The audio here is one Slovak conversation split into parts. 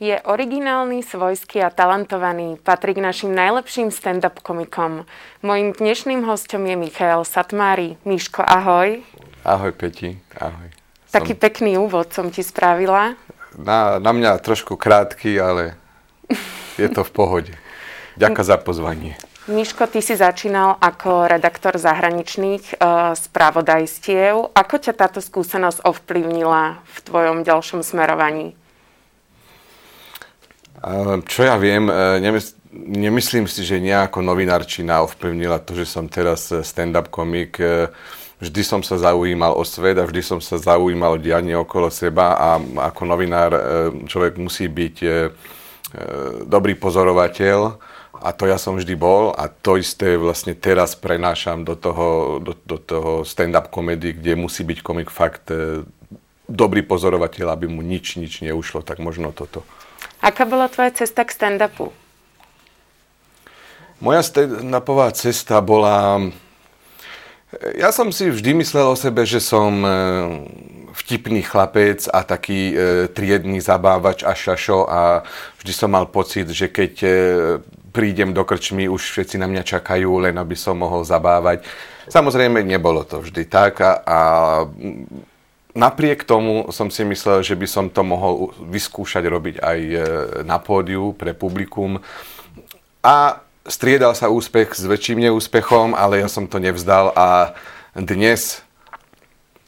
Je originálny, svojský a talentovaný. Patrí k našim najlepším stand-up komikom. Mojím dnešným hostom je Michael Satmári. Miško, ahoj. Ahoj, Peti. Ahoj. Taký som... pekný úvod som ti spravila. Na, na mňa trošku krátky, ale je to v pohode. Ďakujem za pozvanie. Miško, ty si začínal ako redaktor zahraničných uh, spravodajstiev. Ako ťa táto skúsenosť ovplyvnila v tvojom ďalšom smerovaní? Čo ja viem, e, nemyslím si, že nejako novinárčina ovplyvnila to, že som teraz e, stand-up komik. E, vždy som sa zaujímal o svet a vždy som sa zaujímal o dianie okolo seba a ako novinár človek musí byť dobrý pozorovateľ a to ja som vždy bol a to isté vlastne teraz prenášam do toho, do, do toho stand-up komedy, kde musí byť komik fakt dobrý pozorovateľ, aby mu nič, nič neušlo, tak možno toto. Aká bola tvoja cesta k stand-upu? Moja stand-upová cesta bola... Ja som si vždy myslel o sebe, že som e, vtipný chlapec a taký e, triedný zabávač a šašo a vždy som mal pocit, že keď e, prídem do krčmy, už všetci na mňa čakajú, len aby som mohol zabávať. Samozrejme, nebolo to vždy tak a, a Napriek tomu som si myslel, že by som to mohol vyskúšať robiť aj e, na pódiu pre publikum. A striedal sa úspech s väčším neúspechom, ale ja som to nevzdal a dnes,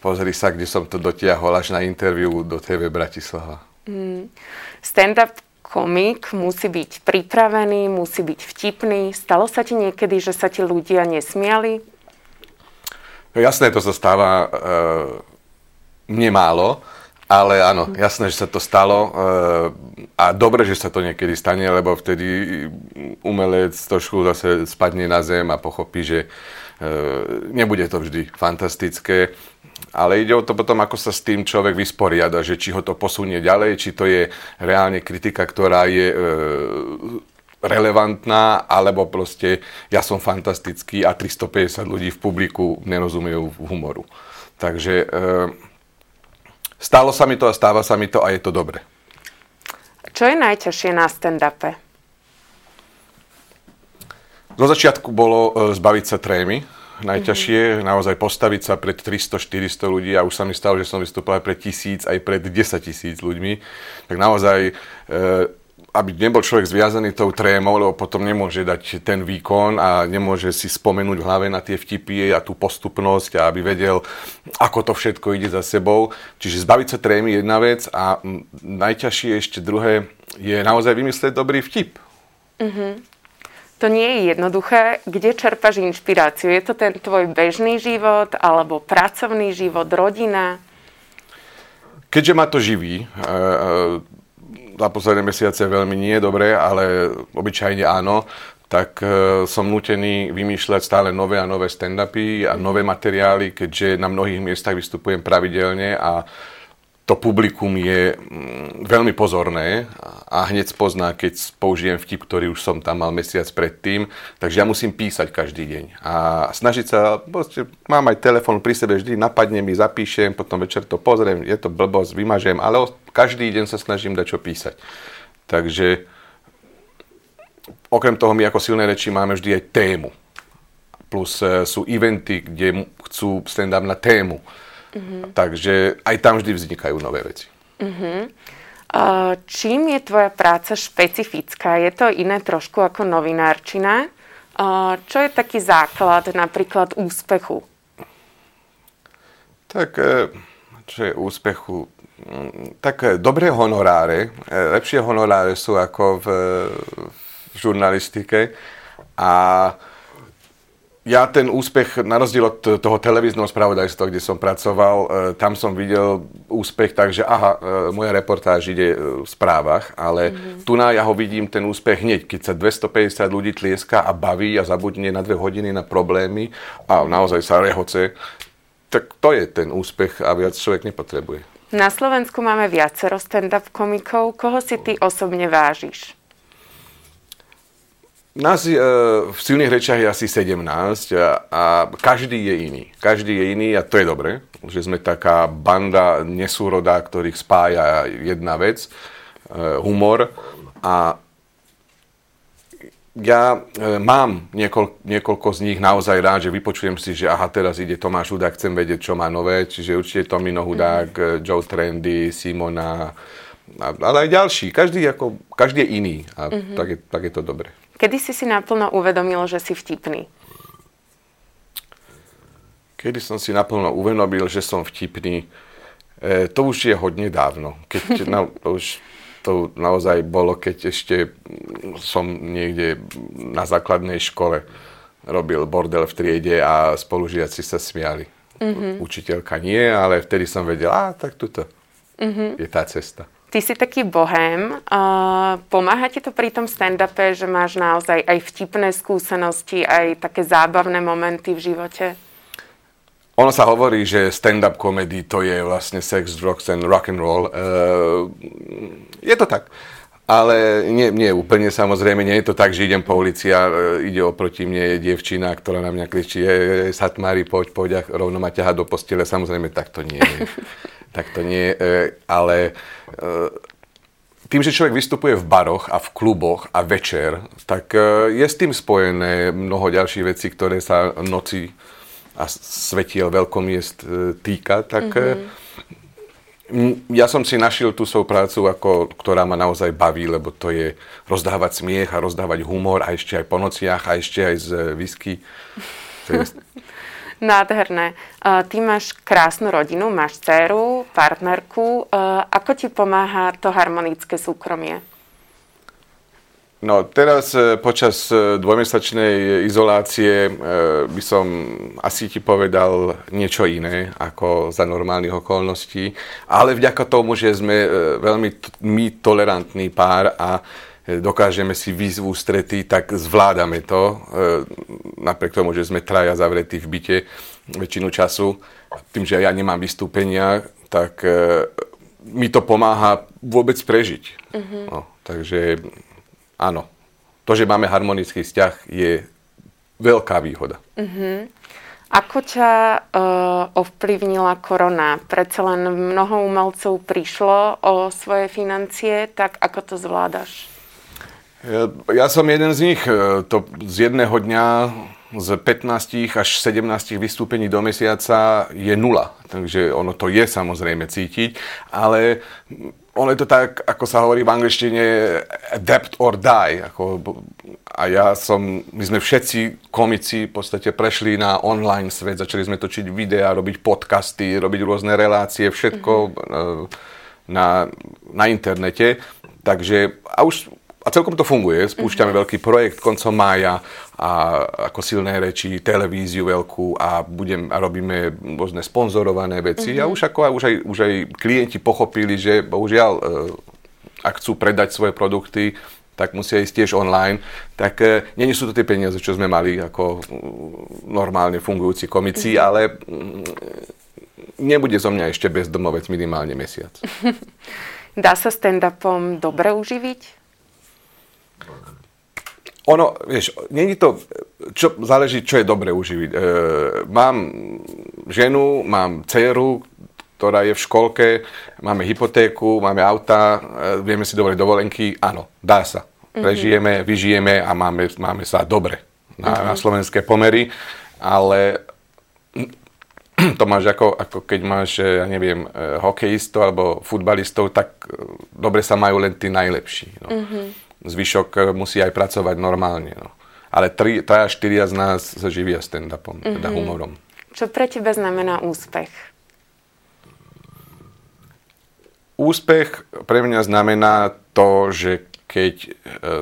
pozri sa, kde som to dotiahol až na interviu do TV Bratislava. Mm. Stand-up komik musí byť pripravený, musí byť vtipný. Stalo sa ti niekedy, že sa ti ľudia nesmiali? No jasné, to sa stáva e, mne málo, ale áno, jasné, že sa to stalo eh, a dobre, že sa to niekedy stane, lebo vtedy umelec trošku zase spadne na zem a pochopí, že eh, nebude to vždy fantastické, ale ide o to potom, ako sa s tým človek vysporiada, že či ho to posunie ďalej, či to je reálne kritika, ktorá je eh, relevantná, alebo proste ja som fantastický a 350 ľudí v publiku nerozumejú humoru. Takže Stalo sa mi to a stáva sa mi to a je to dobre. Čo je najťažšie na stand-upe? Do začiatku bolo e, zbaviť sa trémy. Najťažšie mm-hmm. naozaj postaviť sa pred 300-400 ľudí a už sa mi stalo, že som vystupoval pred tisíc, aj pred 10 tisíc ľuďmi. Tak naozaj e, aby nebol človek zviazaný tou trémou, lebo potom nemôže dať ten výkon a nemôže si spomenúť v hlave na tie vtipy a tú postupnosť a aby vedel, ako to všetko ide za sebou. Čiže zbaviť sa trémy je jedna vec a najťažšie ešte druhé je naozaj vymyslieť dobrý vtip. Mm-hmm. To nie je jednoduché. Kde čerpaš inšpiráciu? Je to ten tvoj bežný život alebo pracovný život, rodina? Keďže ma to živí, za posledné mesiace veľmi nie je dobré, ale obyčajne áno, tak e, som nutený vymýšľať stále nové a nové stand-upy a nové materiály, keďže na mnohých miestach vystupujem pravidelne a to publikum je mm, veľmi pozorné a hneď spozná, keď použijem vtip, ktorý už som tam mal mesiac predtým. Takže ja musím písať každý deň a snažiť sa, proste, mám aj telefon pri sebe, vždy napadne mi, zapíšem, potom večer to pozriem, je to blbosť, vymažem, ale každý deň sa snažím dať čo písať. Takže okrem toho my ako silné reči máme vždy aj tému. Plus e, sú eventy, kde chcú stand-up na tému. Mm-hmm. Takže aj tam vždy vznikajú nové veci. Mm-hmm. Čím je tvoja práca špecifická? Je to iné trošku ako novinárčina? Čo je taký základ napríklad úspechu? Tak, e, čo je úspechu? Tak e, dobré honoráre, e, lepšie honoráre sú ako v, v žurnalistike a ja ten úspech, na rozdiel od toho televízneho spravodajstva, kde som pracoval, e, tam som videl úspech, takže aha, moja reportáž ide v správach, ale mm-hmm. tu na ja ho vidím ten úspech hneď, keď sa 250 ľudí tlieska a baví a zabudne na dve hodiny na problémy a naozaj sa rehoce, tak to je ten úspech a viac človek nepotrebuje. Na Slovensku máme viacero stand-up komikov. Koho si ty osobne vážiš? Nás e, v silných rečiach je asi 17 a, a každý je iný. Každý je iný a to je dobre, že sme taká banda nesúroda, ktorých spája jedna vec. humor a ja e, mám niekoľ, niekoľko z nich naozaj rád, že vypočujem si, že aha, teraz ide Tomáš Hudák, chcem vedieť, čo má nové, čiže určite Tomino Hudák, mm. Joe Trendy, Simona, ale aj ďalší. Každý, ako, každý je iný a mm-hmm. tak, je, tak je to dobre. Kedy si si naplno uvedomil, že si vtipný? Kedy som si naplno uvedomil, že som vtipný, e, to už je hodne dávno. Keď na, to už to naozaj bolo, keď ešte som niekde na základnej škole robil bordel v triede a spolužiaci sa smiali. Mm-hmm. Učiteľka nie, ale vtedy som vedel, a tak tuto mm-hmm. je tá cesta. Ty si taký bohem. Uh, pomáha ti to pri tom stand-upe, že máš naozaj aj vtipné skúsenosti, aj také zábavné momenty v živote? Ono sa hovorí, že stand-up comedy to je vlastne sex, drugs and rock and roll. Uh, je to tak. Ale nie, nie úplne samozrejme, nie je to tak, že idem po ulici a uh, ide oproti mne je dievčina, ktorá na mňa kričí, je, je, Satmári, poď, poď a rovno ma ťaha do postele. Samozrejme, tak to nie je. tak to nie, e, ale e, tým, že človek vystupuje v baroch a v kluboch a večer, tak je s tým spojené mnoho ďalších vecí, ktoré sa noci a svetiel veľkomiest týka, tak mm-hmm. ja som si našiel tú svoju prácu, ako, ktorá ma naozaj baví, lebo to je rozdávať smiech a rozdávať humor a ešte aj po nociach a ešte aj z whisky. To je Nádherné. Ty máš krásnu rodinu, máš dceru, partnerku. Ako ti pomáha to harmonické súkromie? No teraz e, počas e, dvojmesačnej izolácie e, by som asi ti povedal niečo iné ako za normálnych okolností, ale vďaka tomu, že sme veľmi my tolerantný pár a dokážeme si výzvu strety, tak zvládame to, napriek tomu, že sme traja zavretí v byte väčšinu času. Tým, že ja nemám vystúpenia, tak mi to pomáha vôbec prežiť. Uh-huh. No, takže áno, to, že máme harmonický vzťah, je veľká výhoda. Uh-huh. Ako ťa uh, ovplyvnila korona? Predsa len mnoho umelcov prišlo o svoje financie, tak ako to zvládaš? Ja, ja som jeden z nich. E, to z jedného dňa z 15 až 17 vystúpení do mesiaca je nula. Takže ono to je samozrejme cítiť, ale ono je to tak, ako sa hovorí v angličtine, adapt or die. Ako, a ja som, my sme všetci komici v podstate prešli na online svet, začali sme točiť videá, robiť podcasty, robiť rôzne relácie, všetko mm-hmm. na, na internete. Takže, a už a celkom to funguje. Spúšťame mm-hmm. veľký projekt koncom mája a ako silné reči, televíziu veľkú a, budem, a robíme rôzne sponzorované veci. Mm-hmm. A už, ako, už, aj, už aj klienti pochopili, že bohužiaľ, e, ak chcú predať svoje produkty, tak musia ísť tiež online. Tak e, nie sú to tie peniaze, čo sme mali ako normálne fungujúci komici, mm-hmm. ale mm, nebude zo mňa ešte bezdomovec minimálne mesiac. Dá sa stand-upom dobre uživiť? Ono, vieš, není to, čo, záleží, čo je dobre uživiť. E, mám ženu, mám dceru, ktorá je v školke, máme hypotéku, máme auta, e, vieme si dobre dovolenky, áno, dá sa. Mhm. Prežijeme, vyžijeme a máme, máme sa dobre na, mm-hmm. na slovenské pomery, ale to máš ako, ako keď máš, e, ja neviem, e, hokejistov alebo futbalistov, tak e, dobre sa majú len tí najlepší. No. Mm-hmm zvyšok eh, musí aj pracovať normálne. No. Ale 3 až 4 z nás sa živia stand-upom, mm-hmm. teda humorom. Čo pre teba znamená úspech? Úspech pre mňa znamená to, že keď eh,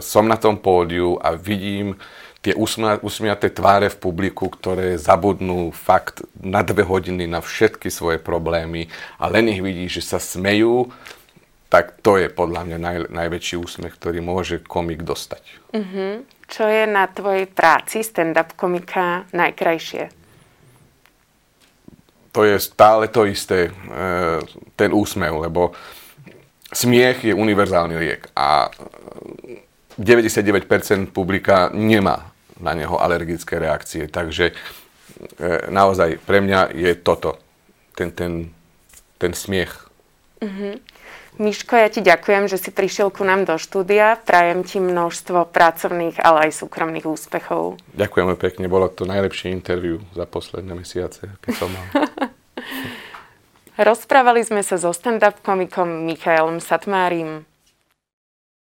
som na tom pódiu a vidím tie usmiaté tváre v publiku, ktoré zabudnú fakt na dve hodiny na všetky svoje problémy a len ich vidí, že sa smejú, tak to je podľa mňa naj, najväčší úsmech, ktorý môže komik dostať. Uh-huh. Čo je na tvojej práci stand-up komika najkrajšie? To je stále to isté, e, ten úsmev, lebo smiech je univerzálny liek a 99% publika nemá na neho alergické reakcie, takže e, naozaj pre mňa je toto, ten, ten, ten smiech. Uh-huh. Miško, ja ti ďakujem, že si prišiel ku nám do štúdia. Prajem ti množstvo pracovných, ale aj súkromných úspechov. Ďakujeme pekne, bolo to najlepšie interviu za posledné mesiace, keď som mal. Rozprávali sme sa so stand-up komikom Michaelom Satmárim.